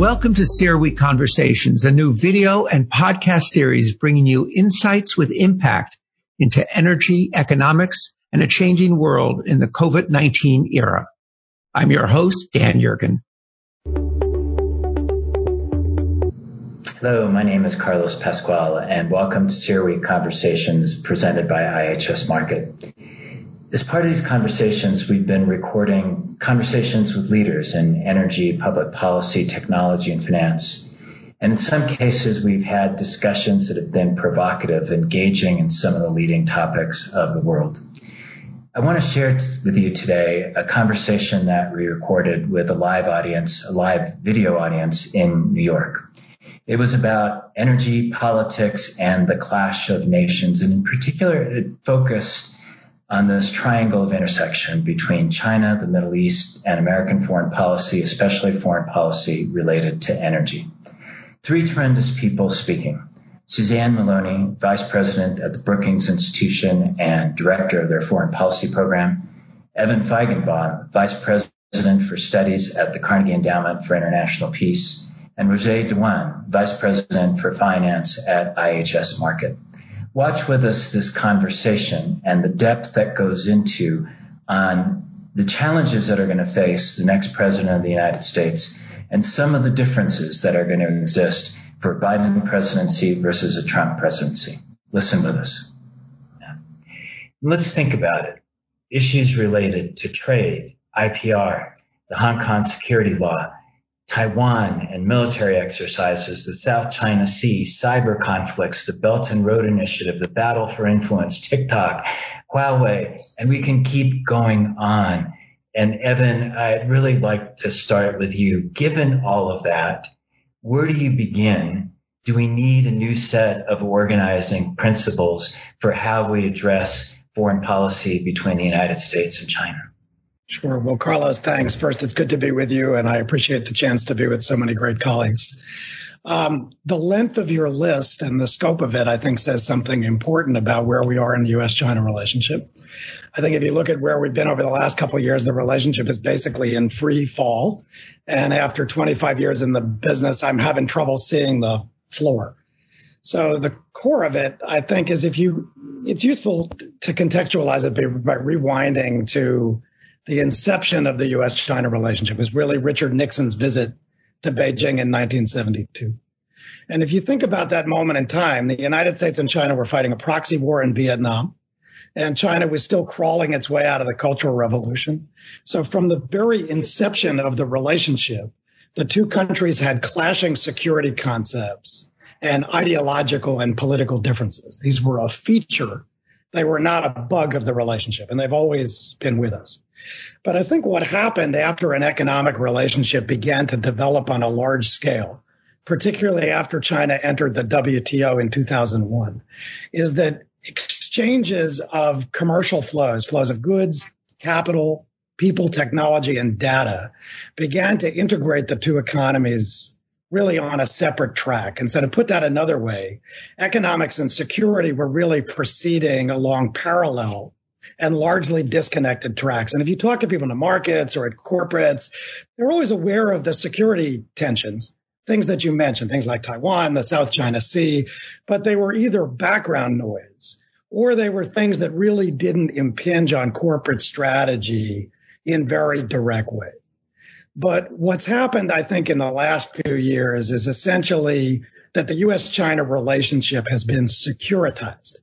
Welcome to CERAWeek Conversations, a new video and podcast series bringing you insights with impact into energy, economics, and a changing world in the COVID-19 era. I'm your host, Dan Yergin. Hello, my name is Carlos Pascual, and welcome to CERAWeek Conversations presented by IHS Markit. As part of these conversations, we've been recording conversations with leaders in energy, public policy, technology, and finance. And in some cases, we've had discussions that have been provocative, engaging in some of the leading topics of the world. I want to share with you today a conversation that we recorded with a live audience, a live video audience in New York. It was about energy, politics, and the clash of nations. And in particular, it focused on this triangle of intersection between China, the Middle East, and American foreign policy, especially foreign policy related to energy. Three tremendous people speaking. Suzanne Maloney, Vice President at the Brookings Institution and Director of their Foreign Policy Program. Evan Feigenbaum, Vice President for Studies at the Carnegie Endowment for International Peace. And Roger Diwan, Vice President for Finance at IHS Markit watch with us this conversation and the depth that goes into on the challenges that are going to face the next president of the United States and some of the differences that are going to exist for a Biden presidency versus a Trump presidency. Listen with us. Let's think about it. Issues related to trade, IPR, the Hong Kong security law, Taiwan and military exercises, the South China Sea, cyber conflicts, the Belt and Road Initiative, the battle for influence, TikTok, Huawei, and we can keep going on. And Evan, I'd really like to start with you. Given all of that, where do you begin? Do we need a new set of organizing principles for how we address foreign policy between the United States and China? Sure. Well, Carlos, thanks. First, it's good to be with you, and I appreciate the chance to be with so many great colleagues. Um, the length of your list and the scope of it, I think, says something important about where we are in the U.S. China relationship. I think if you look at where we've been over the last couple of years, the relationship is basically in free fall. And after 25 years in the business, I'm having trouble seeing the floor. So the core of it, I think, is if you, it's useful to contextualize it by rewinding to the inception of the U.S. China relationship was really Richard Nixon's visit to Beijing in 1972. And if you think about that moment in time, the United States and China were fighting a proxy war in Vietnam, and China was still crawling its way out of the Cultural Revolution. So from the very inception of the relationship, the two countries had clashing security concepts and ideological and political differences. These were a feature. They were not a bug of the relationship, and they've always been with us. But I think what happened after an economic relationship began to develop on a large scale, particularly after China entered the WTO in 2001, is that exchanges of commercial flows, flows of goods, capital, people, technology, and data began to integrate the two economies really on a separate track. And so to put that another way, economics and security were really proceeding along parallel and largely disconnected tracks. And if you talk to people in the markets or at corporates, they're always aware of the security tensions, things that you mentioned, things like Taiwan, the South China Sea, but they were either background noise or they were things that really didn't impinge on corporate strategy in very direct ways. But what's happened, I think, in the last few years is essentially that the US China relationship has been securitized.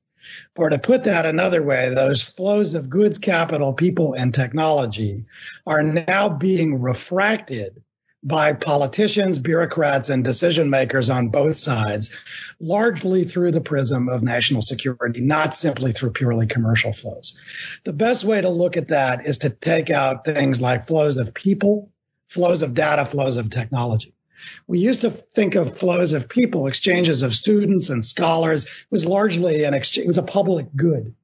Or to put that another way, those flows of goods, capital, people, and technology are now being refracted by politicians, bureaucrats, and decision makers on both sides, largely through the prism of national security, not simply through purely commercial flows. The best way to look at that is to take out things like flows of people, flows of data, flows of technology. We used to think of flows of people, exchanges of students and scholars was largely an exchange, it was a public good.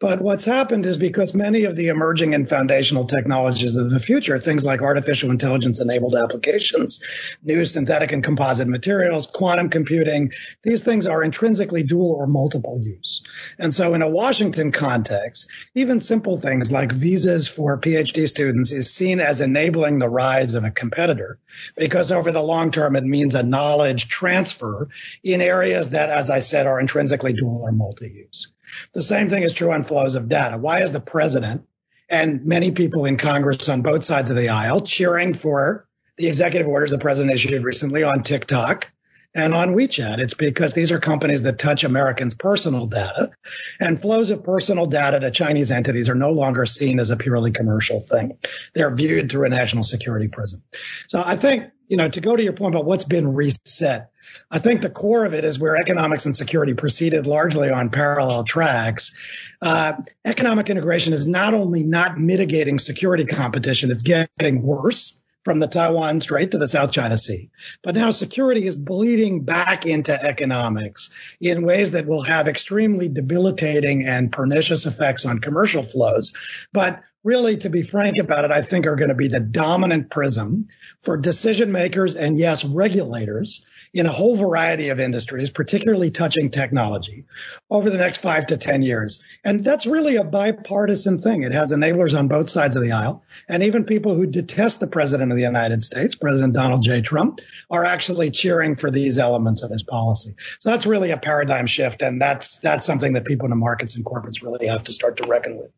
But what's happened is because many of the emerging and foundational technologies of the future, things like artificial intelligence enabled applications, new synthetic and composite materials, quantum computing, these things are intrinsically dual or multiple use. And so in a Washington context, even simple things like visas for PhD students is seen as enabling the rise of a competitor because over the long term, it means a knowledge transfer in areas that, as I said, are intrinsically dual or multi-use. The same thing is true on flows of data. Why is the president and many people in Congress on both sides of the aisle cheering for the executive orders the president issued recently on TikTok and on WeChat. It's because these are companies that touch Americans' personal data, and flows of personal data to Chinese entities are no longer seen as a purely commercial thing. They're viewed through a national security prism. So I think, you know, to go to your point about what's been reset, I think the core of it is where economics and security proceeded largely on parallel tracks. Uh, economic integration is not only not mitigating security competition, it's getting worse from the Taiwan Strait to the South China Sea. But now security is bleeding back into economics in ways that will have extremely debilitating and pernicious effects on commercial flows. But really, to be frank about it, I think are going to be the dominant prism for decision makers and yes, regulators in a whole variety of industries, particularly touching technology over the next five to 10 years. And that's really a bipartisan thing. It has enablers on both sides of the aisle. And even people who detest the president of the United States, President Donald J. Trump, are actually cheering for these elements of his policy. So that's really a paradigm shift. And that's, that's something that people in the markets and corporates really have to start to reckon with.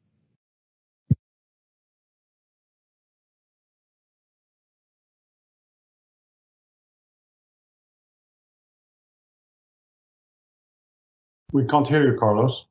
We can't hear you, Carlos.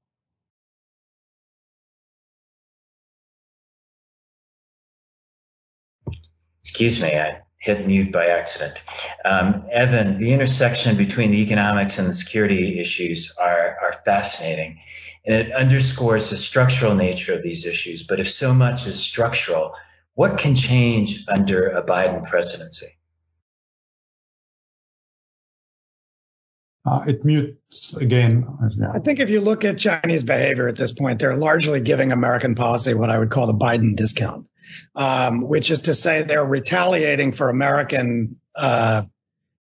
Excuse me, I hit mute by accident. Um, Evan, the intersection between the economics and the security issues are, are fascinating. And it underscores the structural nature of these issues. But if so much is structural, what can change under a Biden presidency? Uh, it mutes again. Yeah. I think if you look at Chinese behavior at this point, they're largely giving American policy what I would call the Biden discount, um, which is to say they're retaliating for American uh,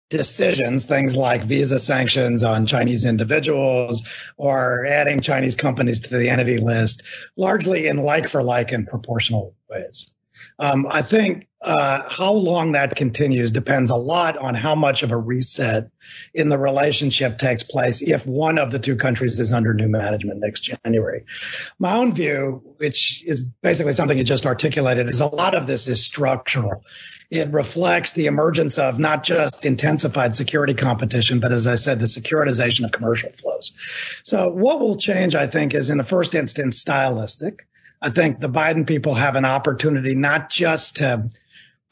decisions, things like visa sanctions on Chinese individuals or adding Chinese companies to the entity list, largely in like for like and proportional ways. Um, I think uh, how long that continues depends a lot on how much of a reset in the relationship takes place if one of the two countries is under new management next January. My own view, which is basically something you just articulated, is a lot of this is structural. It reflects the emergence of not just intensified security competition, but as I said, the securitization of commercial flows. So what will change, I think, is in the first instance stylistic. I think the Biden people have an opportunity not just to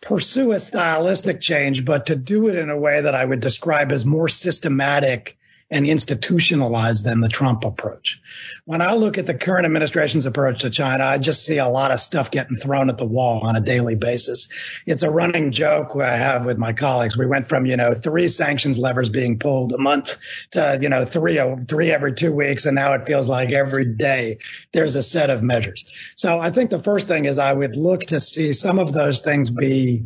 pursue a stylistic change, but to do it in a way that I would describe as more systematic and institutionalized than the Trump approach. When I look at the current administration's approach to China, I just see a lot of stuff getting thrown at the wall on a daily basis. It's a running joke I have with my colleagues. We went from, you know, three sanctions levers being pulled a month to, you know, three, three every two weeks. And now it feels like every day there's a set of measures. So I think the first thing is I would look to see some of those things be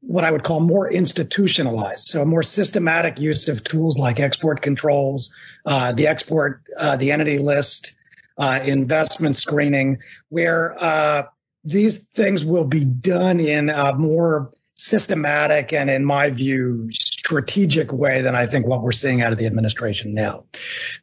what I would call more institutionalized. So a more systematic use of tools like export controls, uh, the export, uh, the entity list, uh, investment screening, where uh, these things will be done in a more systematic and, in my view, strategic way than I think what we're seeing out of the administration now.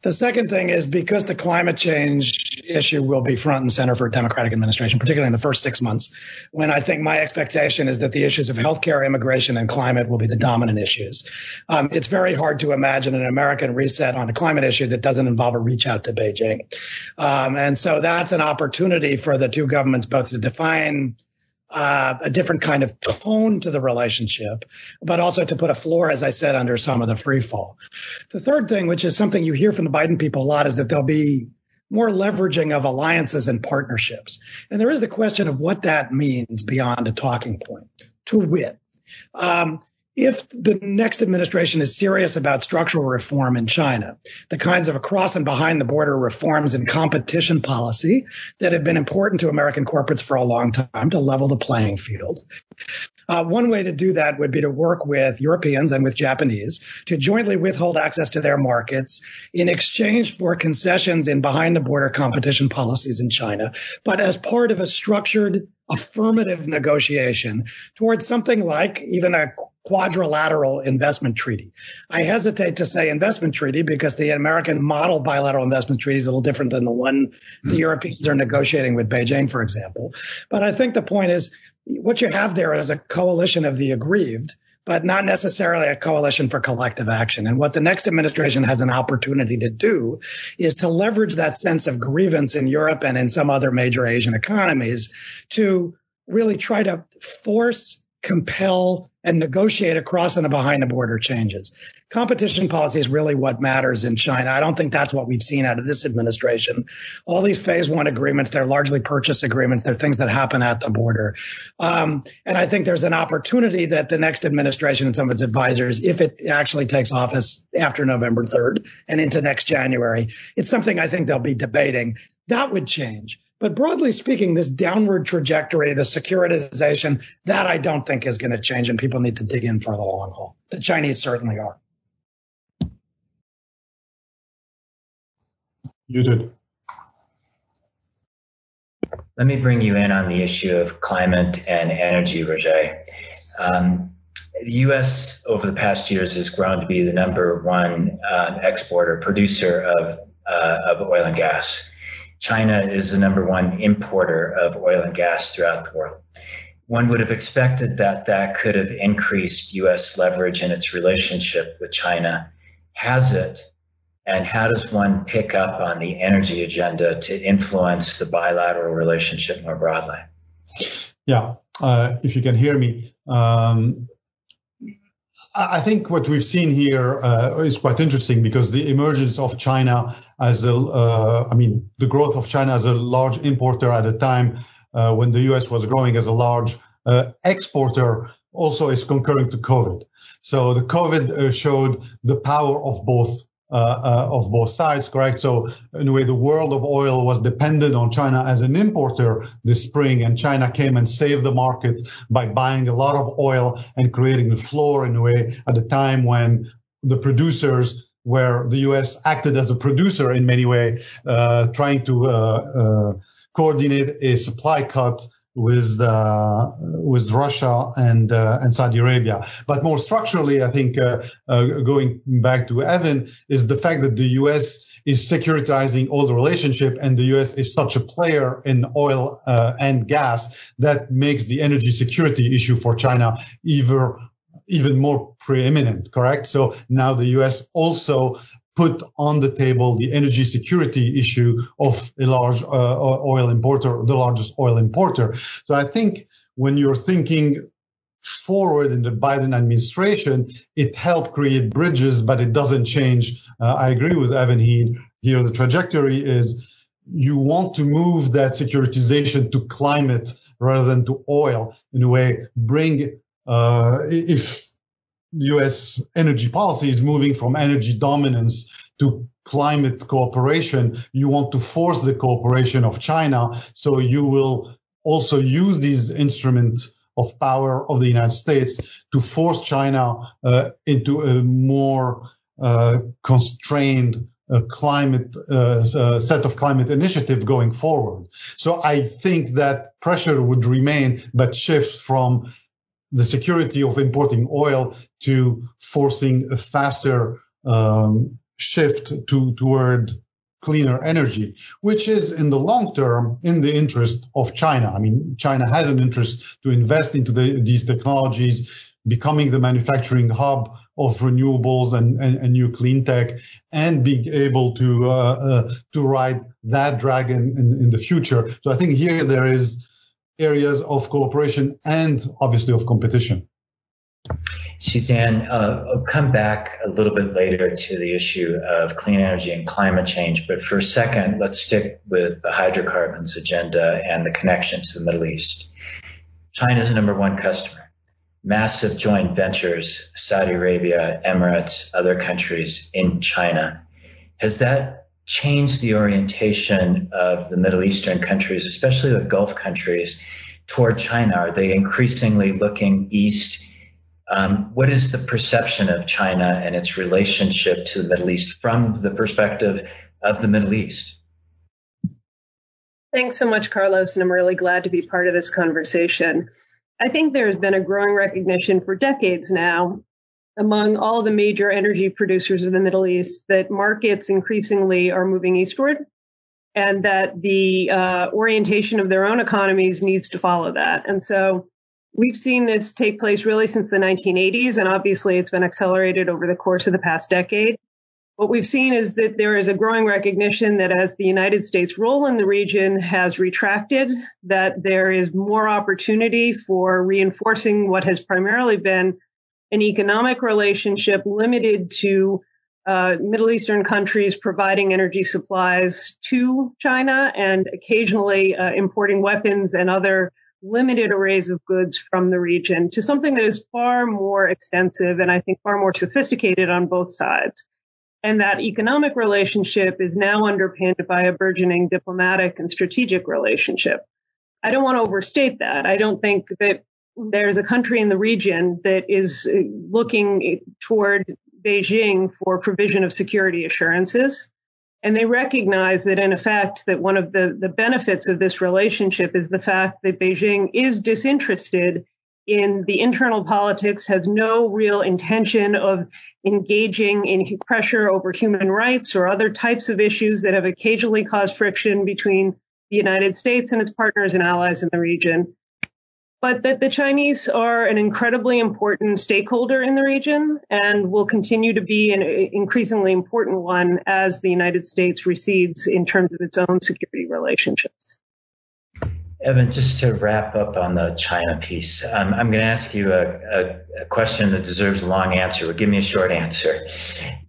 The second thing is because the climate change issue will be front and center for a Democratic administration, particularly in the first six months, when I think my expectation is that the issues of healthcare, immigration, and climate will be the dominant issues. Um, it's very hard to imagine an American reset on a climate issue that doesn't involve a reach out to Beijing. Um, and so that's an opportunity for the two governments both to define uh, a different kind of tone to the relationship, but also to put a floor, as I said, under some of the free fall. The third thing, which is something you hear from the Biden people a lot, is that there'll be more leveraging of alliances and partnerships. And there is the question of what that means beyond a talking point. To wit, um, if the next administration is serious about structural reform in China, the kinds of across and behind the border reforms and competition policy that have been important to American corporates for a long time to level the playing field. Uh, one way to do that would be to work with Europeans and with Japanese to jointly withhold access to their markets in exchange for concessions in behind the border competition policies in China, but as part of a structured affirmative negotiation towards something like even a quadrilateral investment treaty. I hesitate to say investment treaty because the American model bilateral investment treaty is a little different than the one the Europeans are negotiating with Beijing, for example. But I think the point is what you have there is a coalition of the aggrieved but not necessarily a coalition for collective action. And what the next administration has an opportunity to do is to leverage that sense of grievance in Europe and in some other major Asian economies to really try to force compel and negotiate across and behind the border changes. Competition policy is really what matters in China. I don't think that's what we've seen out of this administration. All these phase one agreements, they're largely purchase agreements. They're things that happen at the border. Um, and I think there's an opportunity that the next administration and some of its advisors, if it actually takes office after November 3rd and into next January, it's something I think they'll be debating. That would change. But broadly speaking, this downward trajectory, the securitization, that I don't think is going to change, and people need to dig in for the long haul. The Chinese certainly are. You did. Let me bring you in on the issue of climate and energy, Roger. Um, the U.S. over the past years has grown to be the number one uh, exporter, producer of, uh, of oil and gas. China is the number one importer of oil and gas throughout the world. One would have expected that that could have increased U.S. leverage in its relationship with China. Has it? And how does one pick up on the energy agenda to influence the bilateral relationship more broadly? Yeah, uh, if you can hear me. Um, I think what we've seen here uh, is quite interesting because the emergence of China as a, uh, I mean, the growth of China as a large importer at a time uh, when the U.S. was growing as a large uh, exporter also is concurrent to COVID. So the COVID uh, showed the power of both of both sides, correct? So in a way, the world of oil was dependent on China as an importer this spring, and China came and saved the market by buying a lot of oil and creating a floor in a way at a time when the producers where the U.S. acted as a producer in many ways, uh, trying to uh, uh, coordinate a supply cut with uh, with Russia and uh, and Saudi Arabia. But more structurally, I think uh, uh going back to Evan is the fact that the U.S. is securitizing all the relationship, and the U.S. is such a player in oil uh, and gas that makes the energy security issue for China even even more preeminent. Correct. So now the U.S. also put on the table the energy security issue of a large uh, oil importer, the largest oil importer. So I think when you're thinking forward in the Biden administration, it helped create bridges, but it doesn't change. Uh, I agree with Evan Heed here. The trajectory is you want to move that securitization to climate rather than to oil in a way, bring, uh, if U.S. energy policy is moving from energy dominance to climate cooperation. You want to force the cooperation of China. So you will also use these instruments of power of the United States to force China uh, into a more uh, constrained uh, climate uh, uh, set of climate initiative going forward. So I think that pressure would remain, but shift from the security of importing oil to forcing a faster um, shift to toward cleaner energy, which is in the long term in the interest of China. I mean, China has an interest to invest into the, these technologies, becoming the manufacturing hub of renewables and, and, and new clean tech, and being able to uh, uh, to ride that dragon in, in the future. So I think here there is areas of cooperation and obviously of competition. Suzanne, uh, I'll come back a little bit later to the issue of clean energy and climate change, but for a second, let's stick with the hydrocarbons agenda and the connection to the Middle East. China is the number one customer. massive joint ventures, Saudi Arabia, Emirates, other countries in China. Has that changed the orientation of the Middle Eastern countries, especially the Gulf countries, toward China? Are they increasingly looking east? Um, what is the perception of China and its relationship to the Middle East from the perspective of the Middle East? Thanks so much, Carlos, and I'm really glad to be part of this conversation. I think there's been a growing recognition for decades now among all the major energy producers of the Middle East that markets increasingly are moving eastward and that the uh, orientation of their own economies needs to follow that. And so we've seen this take place really since the 1980s, and obviously it's been accelerated over the course of the past decade. What we've seen is that there is a growing recognition that as the United States' role in the region has retracted, that there is more opportunity for reinforcing what has primarily been an economic relationship limited to uh, Middle Eastern countries providing energy supplies to China and occasionally uh, importing weapons and other limited arrays of goods from the region to something that is far more extensive and I think far more sophisticated on both sides. And that economic relationship is now underpinned by a burgeoning diplomatic and strategic relationship. I don't want to overstate that. I don't think that there's a country in the region that is looking toward Beijing for provision of security assurances. And they recognize that in effect that one of the, the benefits of this relationship is the fact that Beijing is disinterested in the internal politics, has no real intention of engaging in pressure over human rights or other types of issues that have occasionally caused friction between the United States and its partners and allies in the region but that the Chinese are an incredibly important stakeholder in the region and will continue to be an increasingly important one as the United States recedes in terms of its own security relationships. Evan, just to wrap up on the China piece, um, I'm going to ask you a, a, a, question that deserves a long answer, but give me a short answer.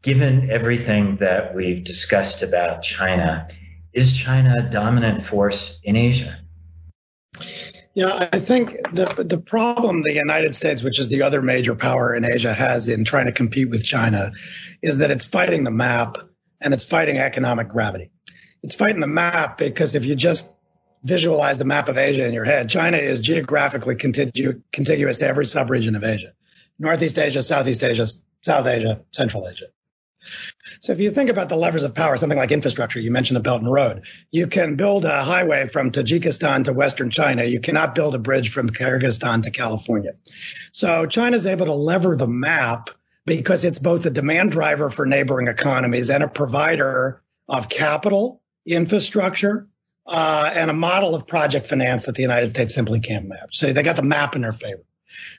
Given everything that we've discussed about China, is China a dominant force in Asia? Yeah, I think the the problem the United States, which is the other major power in Asia, has in trying to compete with China, is that it's fighting the map and it's fighting economic gravity. It's fighting the map because if you just visualize the map of Asia in your head, China is geographically contigu- contiguous to every subregion of Asia. Northeast Asia, Southeast Asia, South Asia, Central Asia. So if you think about the levers of power, something like infrastructure, you mentioned the Belt and Road. You can build a highway from Tajikistan to Western China. You cannot build a bridge from Kyrgyzstan to California. So China's able to lever the map because it's both a demand driver for neighboring economies and a provider of capital, infrastructure, uh, and a model of project finance that the United States simply can't match. So they got the map in their favor.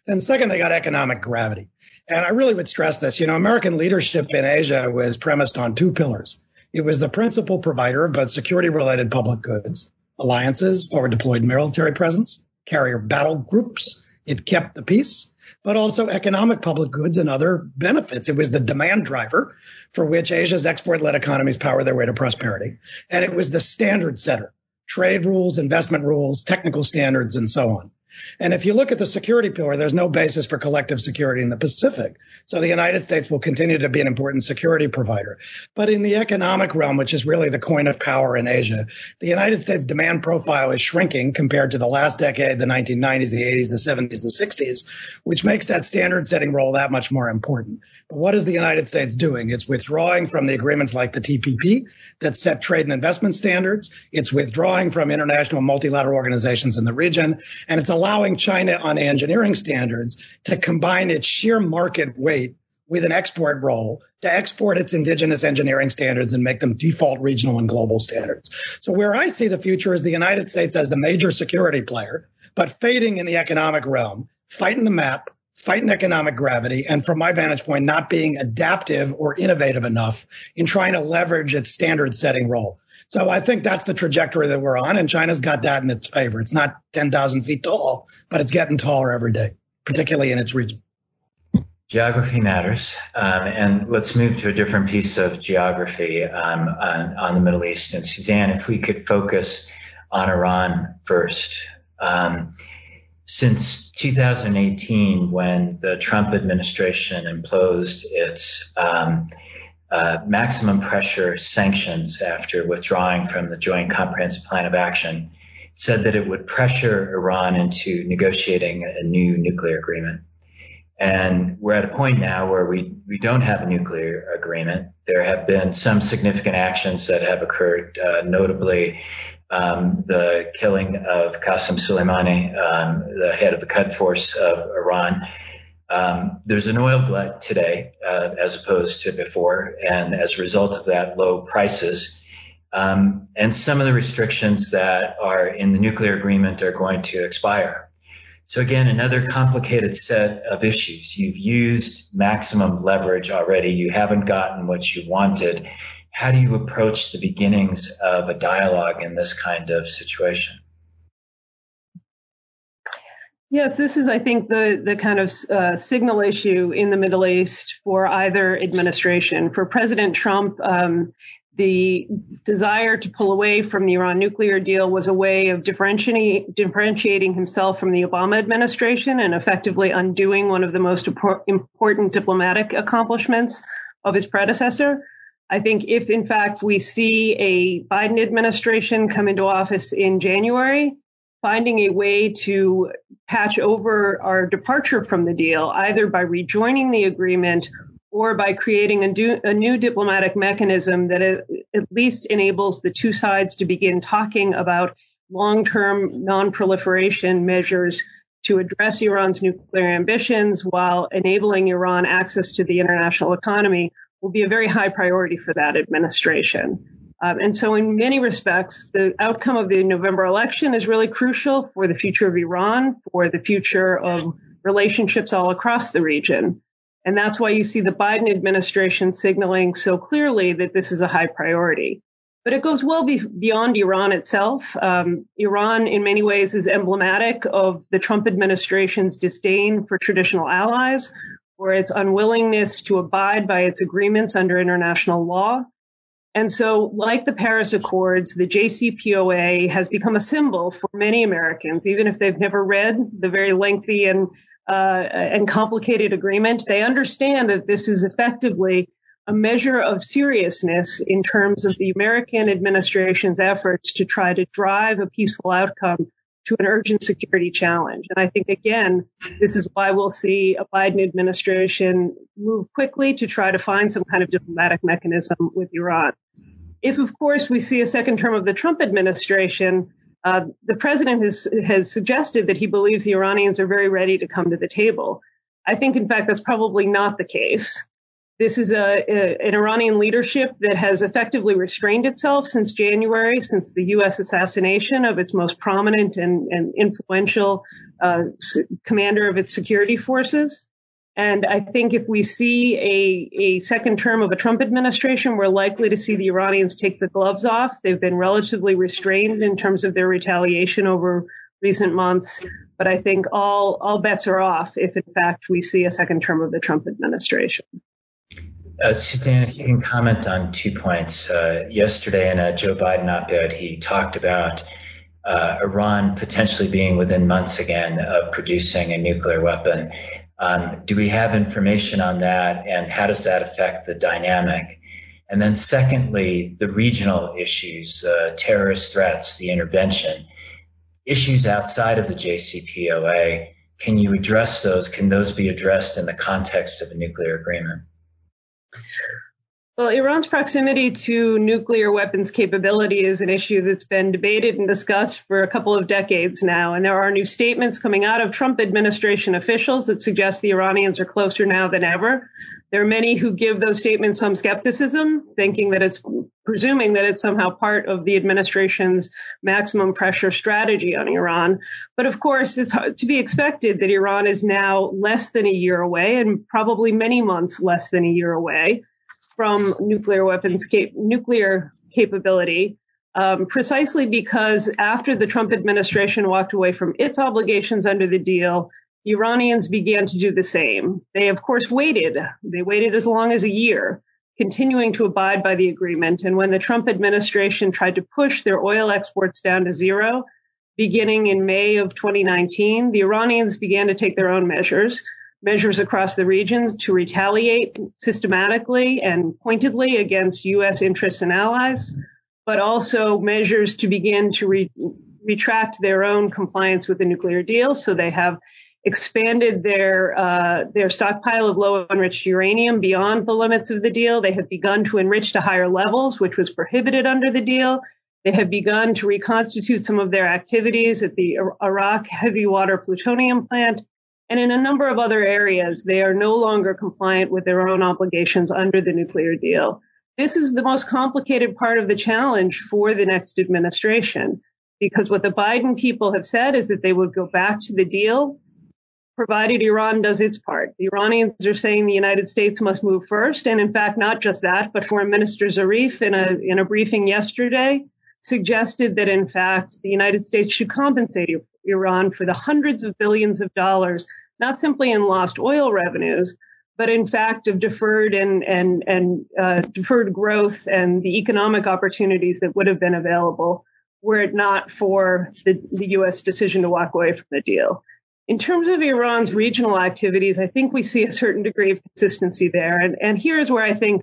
Then second, they got economic gravity. And I really would stress this. You know, American leadership in Asia was premised on two pillars. It was the principal provider of both security related public goods, alliances, forward deployed military presence, carrier battle groups. It kept the peace, but also economic public goods and other benefits. It was the demand driver for which Asia's export led economies power their way to prosperity. And it was the standard setter, trade rules, investment rules, technical standards, and so on. And if you look at the security pillar, there's no basis for collective security in the Pacific. So the United States will continue to be an important security provider. But in the economic realm, which is really the coin of power in Asia, the United States demand profile is shrinking compared to the last decade, the 1990s, the 80s, the 70s, the 60s, which makes that standard setting role that much more important. But what is the United States doing? It's withdrawing from the agreements like the TPP that set trade and investment standards. It's withdrawing from international multilateral organizations in the region. And it's allowing China on engineering standards to combine its sheer market weight with an export role to export its indigenous engineering standards and make them default regional and global standards. So where I see the future is the United States as the major security player, but fading in the economic realm, fighting the map, fighting economic gravity, and from my vantage point, not being adaptive or innovative enough in trying to leverage its standard setting role. So I think that's the trajectory that we're on, and China's got that in its favor. It's not 10,000 feet tall, but it's getting taller every day, particularly in its region. Geography matters, um, and let's move to a different piece of geography um, on, on, the Middle East. And Suzanne, if we could focus on Iran first. Um, since 2018, when the Trump administration imposed its um, uh, maximum pressure sanctions after withdrawing from the Joint Comprehensive Plan of Action, said that it would pressure Iran into negotiating a new nuclear agreement. And we're at a point now where we, we don't have a nuclear agreement. There have been some significant actions that have occurred, uh, notably um, the killing of Qasem Soleimani, um, the head of the Quds Force of Iran. Um, there's an oil glut today uh, as opposed to before, and as a result of that, low prices. Um, and some of the restrictions that are in the nuclear agreement are going to expire. So again, another complicated set of issues. You've used maximum leverage already. You haven't gotten what you wanted how do you approach the beginnings of a dialogue in this kind of situation? Yes, this is, I think, the the kind of uh, signal issue in the Middle East for either administration. For President Trump, um, the desire to pull away from the Iran nuclear deal was a way of differentiating, differentiating himself from the Obama administration and effectively undoing one of the most important diplomatic accomplishments of his predecessor. I think if in fact we see a Biden administration come into office in January, finding a way to patch over our departure from the deal, either by rejoining the agreement or by creating a, do, a new diplomatic mechanism that at least enables the two sides to begin talking about long-term non-proliferation measures to address Iran's nuclear ambitions while enabling Iran access to the international economy will be a very high priority for that administration. Um, and so, in many respects, the outcome of the November election is really crucial for the future of Iran, for the future of relationships all across the region. And that's why you see the Biden administration signaling so clearly that this is a high priority. But it goes well be- beyond Iran itself. Um, Iran, in many ways, is emblematic of the Trump administration's disdain for traditional allies, or its unwillingness to abide by its agreements under international law. And so, like the Paris Accords, the JCPOA has become a symbol for many Americans, even if they've never read the very lengthy and uh, and complicated agreement. They understand that this is effectively a measure of seriousness in terms of the American administration's efforts to try to drive a peaceful outcome to an urgent security challenge. And I think, again, this is why we'll see a Biden administration move quickly to try to find some kind of diplomatic mechanism with Iran. If, of course, we see a second term of the Trump administration, uh, the president has, has suggested that he believes the Iranians are very ready to come to the table. I think, in fact, that's probably not the case. This is a, a, an Iranian leadership that has effectively restrained itself since January, since the U.S. assassination of its most prominent and, and influential uh, commander of its security forces. And I think if we see a, a second term of a Trump administration, we're likely to see the Iranians take the gloves off. They've been relatively restrained in terms of their retaliation over recent months. But I think all, all bets are off if, in fact, we see a second term of the Trump administration. Uh, Suzanne, if you can comment on two points. Uh, yesterday in a Joe Biden op-ed, he talked about uh, Iran potentially being within months again of producing a nuclear weapon. Um, do we have information on that, and how does that affect the dynamic? And then, secondly, the regional issues, uh, terrorist threats, the intervention, issues outside of the JCPOA. Can you address those? Can those be addressed in the context of a nuclear agreement? Sure well, Iran's proximity to nuclear weapons capability is an issue that's been debated and discussed for a couple of decades now. And there are new statements coming out of Trump administration officials that suggest the Iranians are closer now than ever. There are many who give those statements some skepticism, thinking that it's presuming that it's somehow part of the administration's maximum pressure strategy on Iran. But of course, it's to be expected that Iran is now less than a year away and probably many months less than a year away from nuclear weapons cap- nuclear capability um, precisely because after the Trump administration walked away from its obligations under the deal, Iranians began to do the same. They, of course, waited. They waited as long as a year, continuing to abide by the agreement. And when the Trump administration tried to push their oil exports down to zero, beginning in May of 2019, the Iranians began to take their own measures, measures across the region to retaliate systematically and pointedly against U.S. interests and allies, but also measures to begin to re- retract their own compliance with the nuclear deal. So they have expanded their uh, their stockpile of low enriched uranium beyond the limits of the deal. They have begun to enrich to higher levels, which was prohibited under the deal. They have begun to reconstitute some of their activities at the Arak heavy water plutonium plant. And in a number of other areas, they are no longer compliant with their own obligations under the nuclear deal. This is the most complicated part of the challenge for the next administration, because what the Biden people have said is that they would go back to the deal provided Iran does its part. The Iranians are saying the United States must move first. And in fact, not just that, but Foreign Minister Zarif in a, in a briefing yesterday suggested that in fact the United States should compensate Iran for the hundreds of billions of dollars, not simply in lost oil revenues, but in fact of deferred and and and uh, deferred growth and the economic opportunities that would have been available were it not for the, the U.S. decision to walk away from the deal. In terms of Iran's regional activities, I think we see a certain degree of consistency there. And, and here's where I think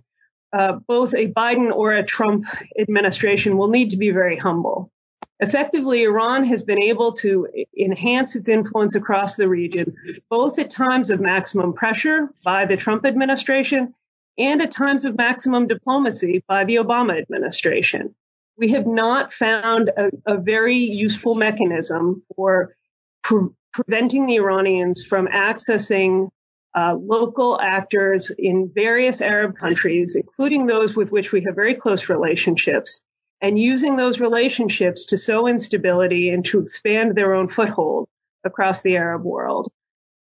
uh, both a Biden or a Trump administration will need to be very humble. Effectively, Iran has been able to enhance its influence across the region, both at times of maximum pressure by the Trump administration and at times of maximum diplomacy by the Obama administration. We have not found a, a very useful mechanism for pre- preventing the Iranians from accessing uh, local actors in various Arab countries, including those with which we have very close relationships, and using those relationships to sow instability and to expand their own foothold across the Arab world.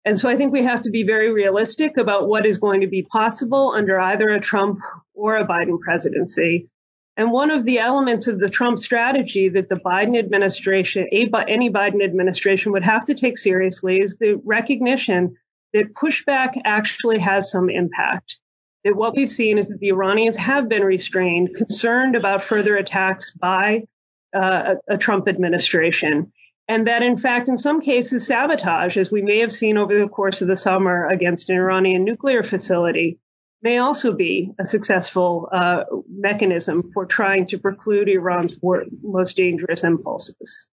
And so I think we have to be very realistic about what is going to be possible under either a Trump or a Biden presidency. And one of the elements of the Trump strategy that the Biden administration, any Biden administration would have to take seriously is the recognition that pushback actually has some impact. That what we've seen is that the Iranians have been restrained, concerned about further attacks by uh, a, Trump administration. And that, in fact, in some cases, sabotage, as we may have seen over the course of the summer against an Iranian nuclear facility, may also be a successful uh, mechanism for trying to preclude Iran's most dangerous impulses.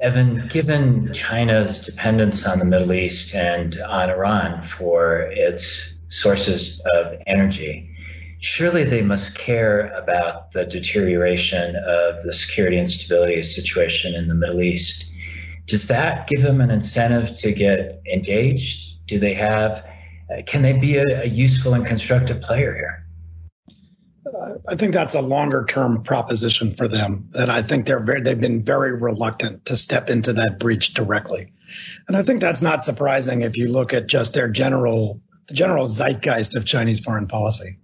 Evan, given China's dependence on the Middle East and on Iran for its sources of energy, surely they must care about the deterioration of the security and stability situation in the Middle East. Does that give them an incentive to get engaged? Do they have, can they be a, a useful and constructive player here? I think that's a longer term proposition for them. And I think they're very, they've been very reluctant to step into that breach directly. And I think that's not surprising if you look at just their general the general zeitgeist of Chinese foreign policy.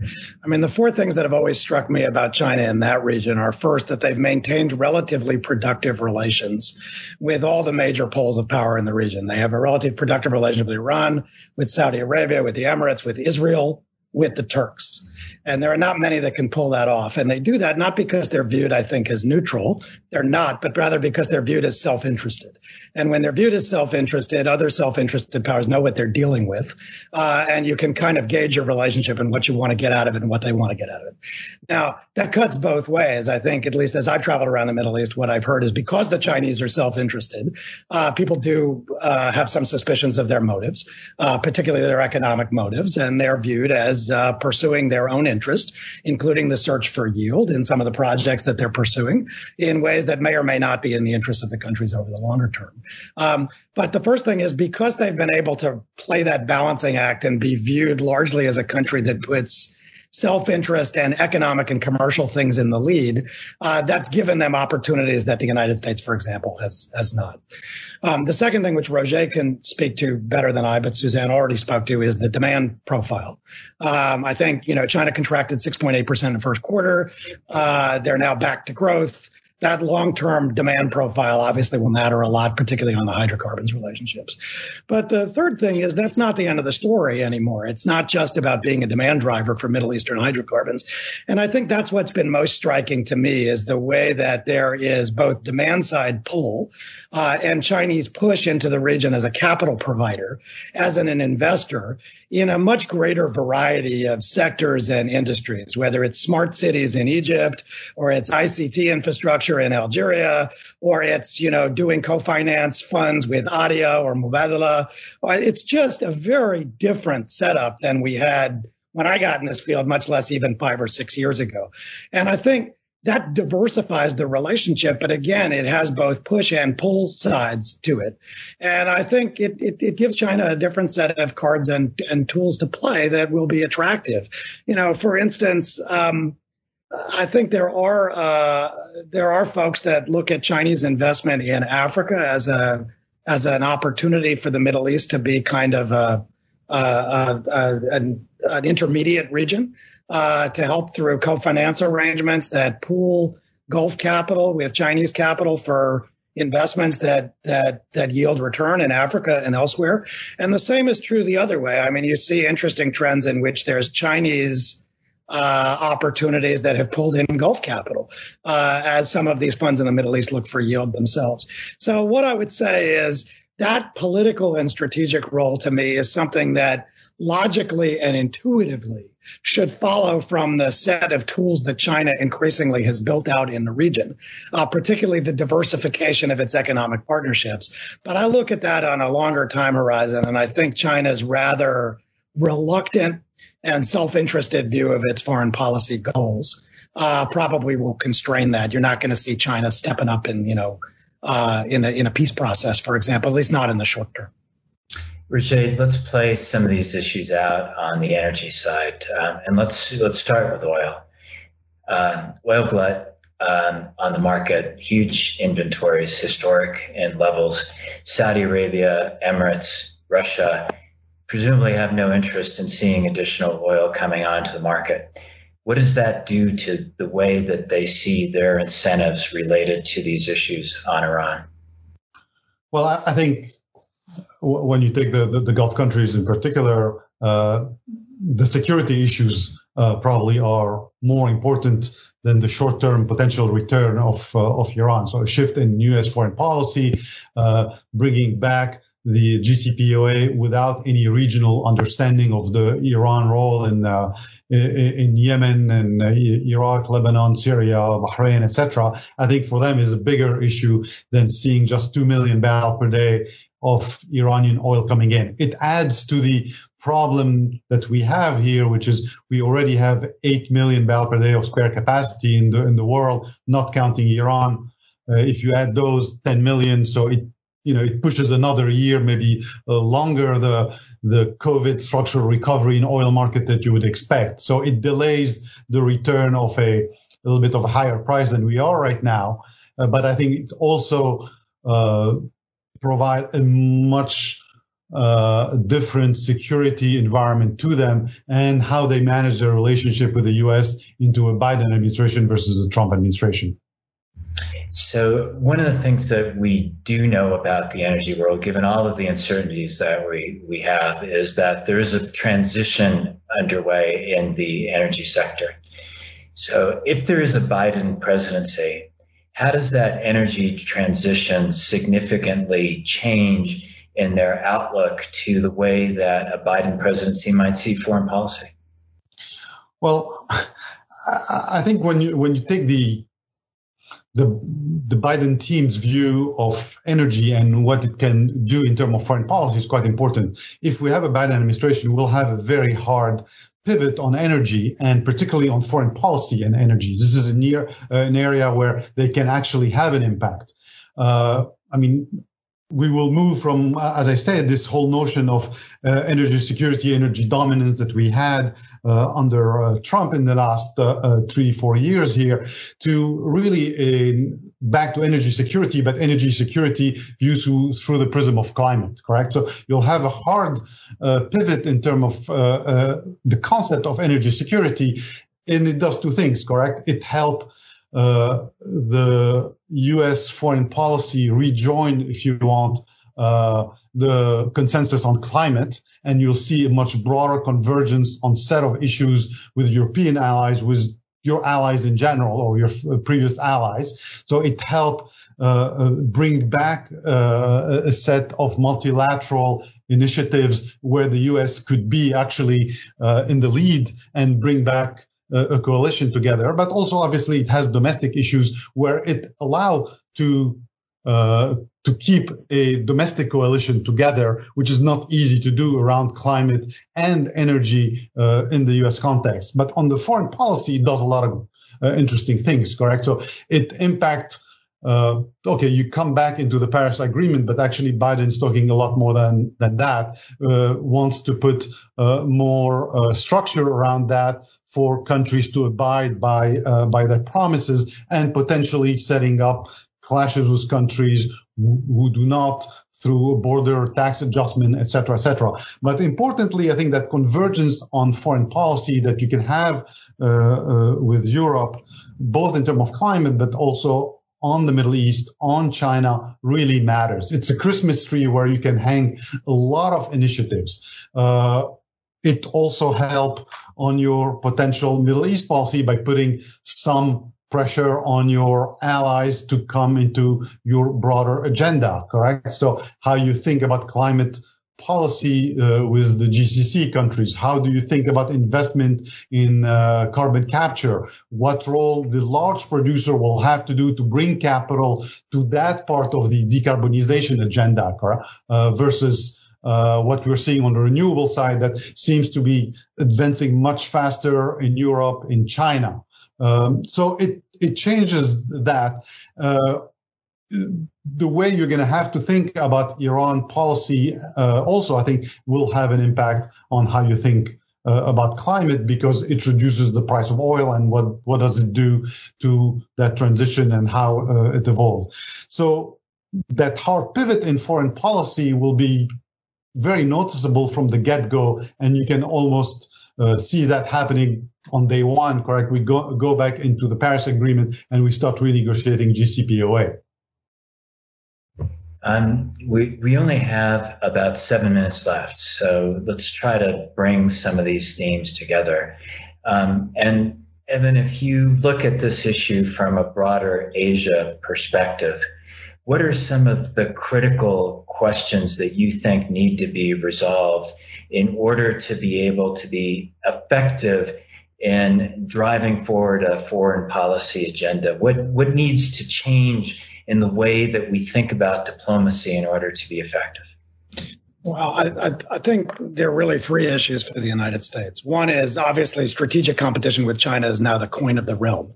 I mean, the four things that have always struck me about China in that region are first, that they've maintained relatively productive relations with all the major poles of power in the region. They have a relatively productive relationship with Iran, with Saudi Arabia, with the Emirates, with Israel, with the Turks. And there are not many that can pull that off. And they do that not because they're viewed, I think, as neutral. They're not, but rather because they're viewed as self-interested. And when they're viewed as self-interested, other self-interested powers know what they're dealing with. Uh, and you can kind of gauge your relationship and what you want to get out of it and what they want to get out of it. Now, that cuts both ways. I think, at least as I've traveled around the Middle East, what I've heard is because the Chinese are self-interested, uh, people do uh, have some suspicions of their motives, uh, particularly their economic motives, and they're viewed as uh, pursuing their own interests interest, including the search for yield in some of the projects that they're pursuing in ways that may or may not be in the interest of the countries over the longer term. Um, but the first thing is because they've been able to play that balancing act and be viewed largely as a country that puts self-interest and economic and commercial things in the lead, uh, that's given them opportunities that the United States, for example, has has not. Um, the second thing, which Roger can speak to better than I, but Suzanne already spoke to, is the demand profile. Um, I think you know China contracted 6.8 percent in the first quarter. Uh, they're now back to growth. That long-term demand profile obviously will matter a lot, particularly on the hydrocarbons relationships. But the third thing is that's not the end of the story anymore. It's not just about being a demand driver for Middle Eastern hydrocarbons. And I think that's what's been most striking to me is the way that there is both demand side pull uh, and Chinese push into the region as a capital provider, as an, an investor in a much greater variety of sectors and industries, whether it's smart cities in Egypt or it's ICT infrastructure in Algeria, or it's, you know, doing co-finance funds with ADIA or Mubadala. It's just a very different setup than we had when I got in this field, much less even five or six years ago. And I think that diversifies the relationship. But again, it has both push and pull sides to it. And I think it, it, it, gives China a different set of cards and, and tools to play that will be attractive. You know, for instance, um, I think there are uh, there are folks that look at Chinese investment in Africa as a as an opportunity for the Middle East to be kind of a, an, an, intermediate region uh, to help through co-finance arrangements that pool Gulf capital with Chinese capital for investments that that that yield return in Africa and elsewhere. And the same is true the other way. I mean, you see interesting trends in which there's Chinese uh, opportunities that have pulled in Gulf capital uh, as some of these funds in the Middle East look for yield themselves. So what I would say is that political and strategic role to me is something that logically and intuitively should follow from the set of tools that China increasingly has built out in the region, uh, particularly the diversification of its economic partnerships. But I look at that on a longer time horizon, and I think China's rather reluctant and self-interested view of its foreign policy goals uh, probably will constrain that. You're not going to see China stepping up in, you know, uh, in a in a peace process, for example, at least not in the short term. Roger, let's play some of these issues out on the energy side, um, and let's let's start with oil. Um, oil glut um, on the market, huge inventories, historic in levels. Saudi Arabia, Emirates, Russia presumably have no interest in seeing additional oil coming onto the market. What does that do to the way that they see their incentives related to these issues on Iran? Well, I think when you take the, the, the Gulf countries in particular, uh, the security issues uh, probably are more important than the short-term potential return of uh, of Iran. So a shift in U.S. foreign policy, uh, bringing back the JCPOA without any regional understanding of the Iran role in uh, in Yemen and uh, Iraq, Lebanon, Syria, Bahrain, etc. I think for them is a bigger issue than seeing just two million barrels per day of Iranian oil coming in. It adds to the problem that we have here, which is we already have 8 million barrels per day of spare capacity in the, in the world, not counting Iran. Uh, if you add those 10 million, so it you know, it pushes another year, maybe uh, longer, the, the COVID structural recovery in oil market that you would expect. So it delays the return of a, a little bit of a higher price than we are right now. Uh, but I think it also, uh, provide a much, uh, different security environment to them and how they manage their relationship with the U.S. into a Biden administration versus the Trump administration. So one of the things that we do know about the energy world, given all of the uncertainties that we, we have, is that there is a transition underway in the energy sector. So if there is a Biden presidency, how does that energy transition significantly change in their outlook to the way that a Biden presidency might see foreign policy? Well, I think when you when you take the the the Biden team's view of energy and what it can do in terms of foreign policy is quite important. If we have a Biden administration, we'll have a very hard pivot on energy and particularly on foreign policy and energy. This is a near uh, an area where they can actually have an impact. Uh, I mean, we will move from, as I said, this whole notion of uh, energy security, energy dominance that we had uh, under uh, Trump in the last uh, uh, three, four years here to really back to energy security, but energy security viewed through, through the prism of climate, correct? So you'll have a hard uh, pivot in terms of the concept of energy security, and it does two things, correct? It helps uh, the U.S. foreign policy rejoin, if you want, uh, the consensus on climate, and you'll see a much broader convergence on set of issues with European allies, with your allies in general or your previous allies. So it helped uh, uh, bring back uh, a set of multilateral initiatives where the U.S. could be actually uh, in the lead and bring back a coalition together. But also, obviously, it has domestic issues where it allowed to uh, to keep a domestic coalition together, which is not easy to do around climate and energy uh, in the U.S. context. But on the foreign policy, it does a lot of uh, interesting things, correct? So it impacts. Uh, okay, you come back into the Paris Agreement, but actually Biden's talking a lot more than than that. Uh, wants to put uh, more structure around that for countries to abide by by their promises and potentially setting up clashes with countries who do not through border tax adjustment, et cetera, et cetera. But importantly, I think that convergence on foreign policy that you can have uh, uh, with Europe, both in terms of climate, but also on the Middle East, on China, really matters. It's a Christmas tree where you can hang a lot of initiatives. Uh, it also help on your potential Middle East policy by putting some pressure on your allies to come into your broader agenda, correct? So how you think about climate policy uh, with the GCC countries? How do you think about investment in uh, carbon capture? What role the large producer will have to do to bring capital to that part of the decarbonization agenda uh, versus uh, what we're seeing on the renewable side that seems to be advancing much faster in Europe, in China. Um, so it it changes that. Uh, the way you're going to have to think about Iran policy uh, also, I think, will have an impact on how you think uh, about climate because it reduces the price of oil and what, what does it do to that transition and how uh, it evolves. So that hard pivot in foreign policy will be very noticeable from the get go and you can almost uh, see that happening on day one, correct? We go, go back into the Paris Agreement and we start renegotiating JCPOA. Um, we, we only have about seven minutes left, so let's try to bring some of these themes together. Um, and Evan, if you look at this issue from a broader Asia perspective, what are some of the critical questions that you think need to be resolved in order to be able to be effective in driving forward a foreign policy agenda? What, what needs to change in the way that we think about diplomacy in order to be effective? Well, I, I, think there are really three issues for the United States. One is obviously strategic competition with China is now the coin of the realm.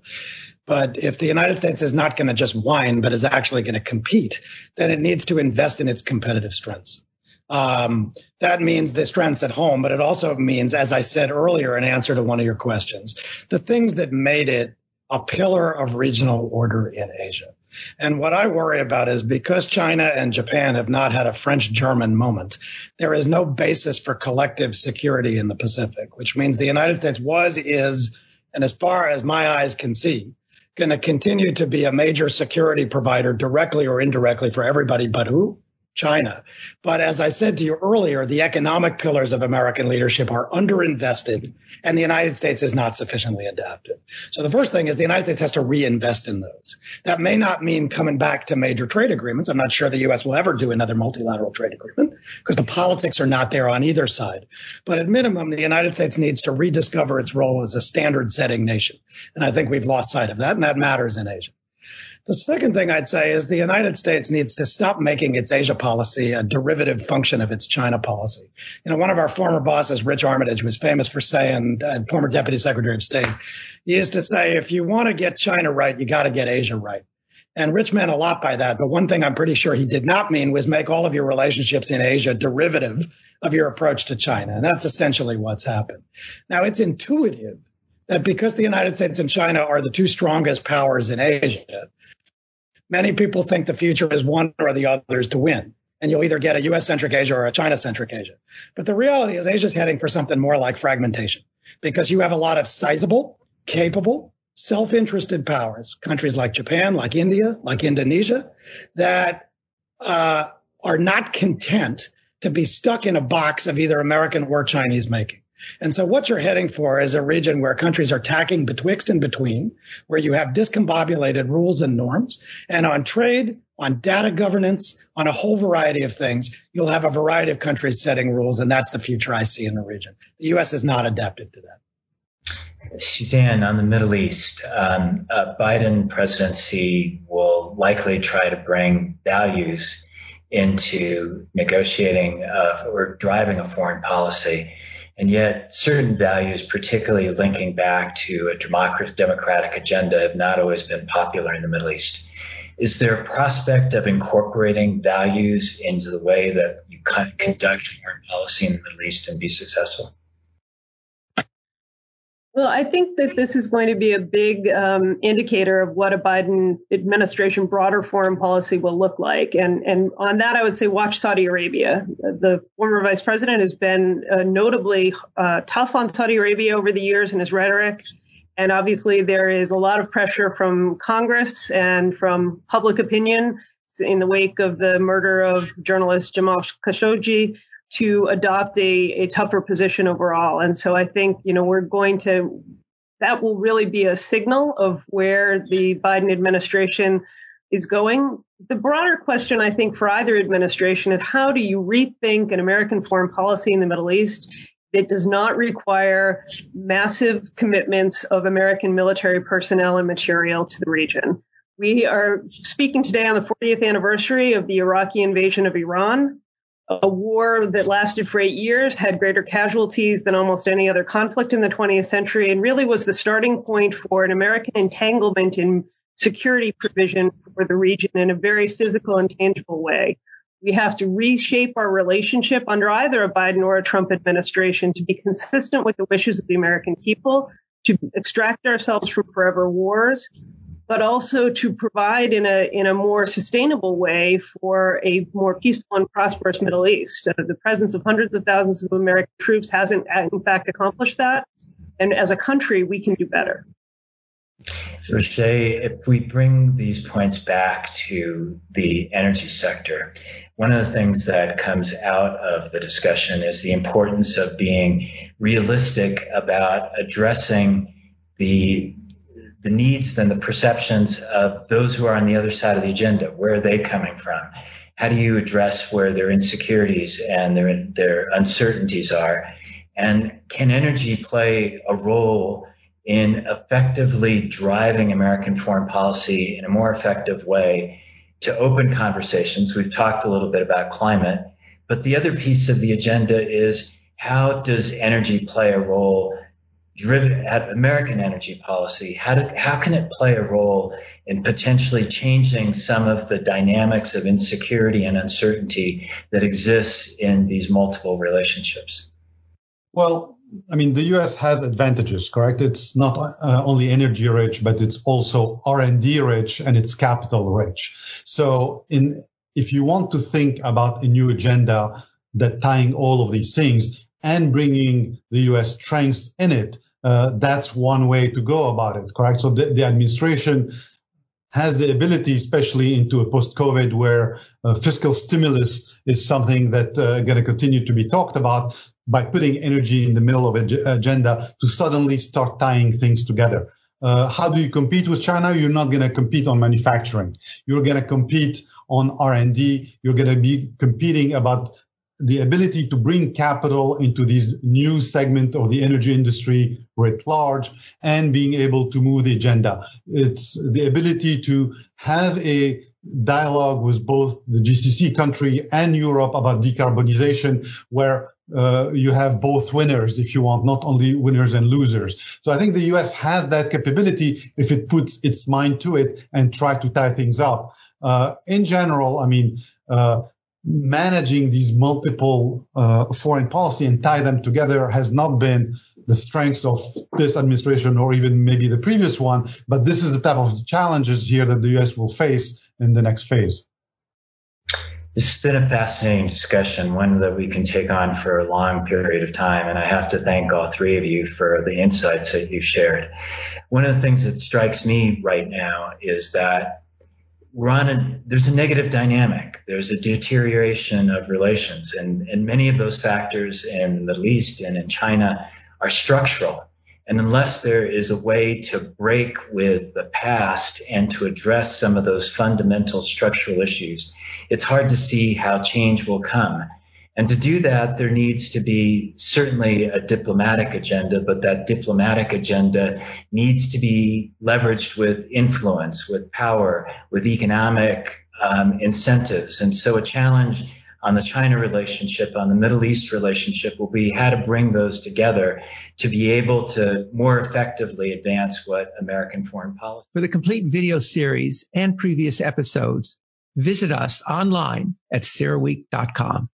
But if the United States is not going to just whine, but is actually going to compete, then it needs to invest in its competitive strengths. Um, that means the strengths at home, but it also means, as I said earlier in answer to one of your questions, the things that made it a pillar of regional order in Asia. And what I worry about is because China and Japan have not had a French German moment, there is no basis for collective security in the Pacific, which means the United States was, is, and as far as my eyes can see, going to continue to be a major security provider directly or indirectly for everybody but who? China. But as I said to you earlier, the economic pillars of American leadership are underinvested and the United States is not sufficiently adapted. So the first thing is the United States has to reinvest in those. That may not mean coming back to major trade agreements. I'm not sure the U.S. will ever do another multilateral trade agreement because the politics are not there on either side. But at minimum, the United States needs to rediscover its role as a standard setting nation. And I think we've lost sight of that and that matters in Asia. The second thing I'd say is the United States needs to stop making its Asia policy a derivative function of its China policy. You know, one of our former bosses, Rich Armitage, was famous for saying, uh, former Deputy Secretary of State, he used to say, if you want to get China right, you got to get Asia right. And Rich meant a lot by that. But one thing I'm pretty sure he did not mean was make all of your relationships in Asia derivative of your approach to China. And that's essentially what's happened. Now, it's intuitive that because the United States and China are the two strongest powers in Asia, Many people think the future is one or the others to win. And you'll either get a US centric Asia or a China centric Asia. But the reality is Asia's heading for something more like fragmentation because you have a lot of sizable, capable, self-interested powers, countries like Japan, like India, like Indonesia, that uh, are not content to be stuck in a box of either American or Chinese making. And so what you're heading for is a region where countries are tacking betwixt and between, where you have discombobulated rules and norms. And on trade, on data governance, on a whole variety of things, you'll have a variety of countries setting rules. And that's the future I see in the region. The U.S. is not adapted to that. Suzanne, on the Middle East, um, a Biden presidency will likely try to bring values into negotiating uh, or driving a foreign policy. And yet, certain values, particularly linking back to a democratic agenda, have not always been popular in the Middle East. Is there a prospect of incorporating values into the way that you conduct foreign policy in the Middle East and be successful? Well, I think that this is going to be a big um, indicator of what a Biden administration broader foreign policy will look like. And, and on that, I would say watch Saudi Arabia. The former vice president has been uh, notably uh, tough on Saudi Arabia over the years in his rhetoric. And obviously, there is a lot of pressure from Congress and from public opinion in the wake of the murder of journalist Jamal Khashoggi to adopt a, a tougher position overall. And so I think, you know, we're going to, that will really be a signal of where the Biden administration is going. The broader question, I think, for either administration is how do you rethink an American foreign policy in the Middle East that does not require massive commitments of American military personnel and material to the region? We are speaking today on the 40th anniversary of the Iraqi invasion of Iran a war that lasted for eight years, had greater casualties than almost any other conflict in the 20th century, and really was the starting point for an American entanglement in security provision for the region in a very physical and tangible way. We have to reshape our relationship under either a Biden or a Trump administration to be consistent with the wishes of the American people, to extract ourselves from forever wars, but also to provide in a in a more sustainable way for a more peaceful and prosperous Middle East. Uh, the presence of hundreds of thousands of American troops hasn't, in fact, accomplished that. And as a country, we can do better. So, if we bring these points back to the energy sector, one of the things that comes out of the discussion is the importance of being realistic about addressing the the needs and the perceptions of those who are on the other side of the agenda. Where are they coming from? How do you address where their insecurities and their, their uncertainties are? And can energy play a role in effectively driving American foreign policy in a more effective way to open conversations? We've talked a little bit about climate, but the other piece of the agenda is how does energy play a role driven at American energy policy, how, how can it play a role in potentially changing some of the dynamics of insecurity and uncertainty that exists in these multiple relationships? Well, I mean, the U.S. has advantages, correct? It's not uh, only energy rich, but it's also R&D rich and it's capital rich. So in, if you want to think about a new agenda that tying all of these things, and bringing the U.S. strengths in it, uh, that's one way to go about it, correct? So the, the administration has the ability, especially into a post-COVID where uh, fiscal stimulus is something that uh, going to continue to be talked about by putting energy in the middle of an agenda to suddenly start tying things together. Uh, how do you compete with China? You're not going to compete on manufacturing. You're going to compete on R&D. You're going to be competing about the ability to bring capital into this new segment of the energy industry writ large and being able to move the agenda. It's the ability to have a dialogue with both the GCC country and Europe about decarbonization where uh, you have both winners, if you want, not only winners and losers. So I think the U.S. has that capability if it puts its mind to it and try to tie things up. Uh, in general, I mean, uh, managing these multiple uh, foreign policy and tie them together has not been the strengths of this administration or even maybe the previous one. But this is the type of challenges here that the U.S. will face in the next phase. This has been a fascinating discussion, one that we can take on for a long period of time. And I have to thank all three of you for the insights that you've shared. One of the things that strikes me right now is that we're on a, there's a negative dynamic. There's a deterioration of relations. And, and many of those factors in the Middle East and in China are structural. And unless there is a way to break with the past and to address some of those fundamental structural issues, it's hard to see how change will come. And to do that, there needs to be certainly a diplomatic agenda, but that diplomatic agenda needs to be leveraged with influence, with power, with economic um, incentives. And so a challenge on the China relationship, on the Middle East relationship will be how to bring those together to be able to more effectively advance what American foreign policy. For the complete video series and previous episodes, visit us online at CERAWeek.com.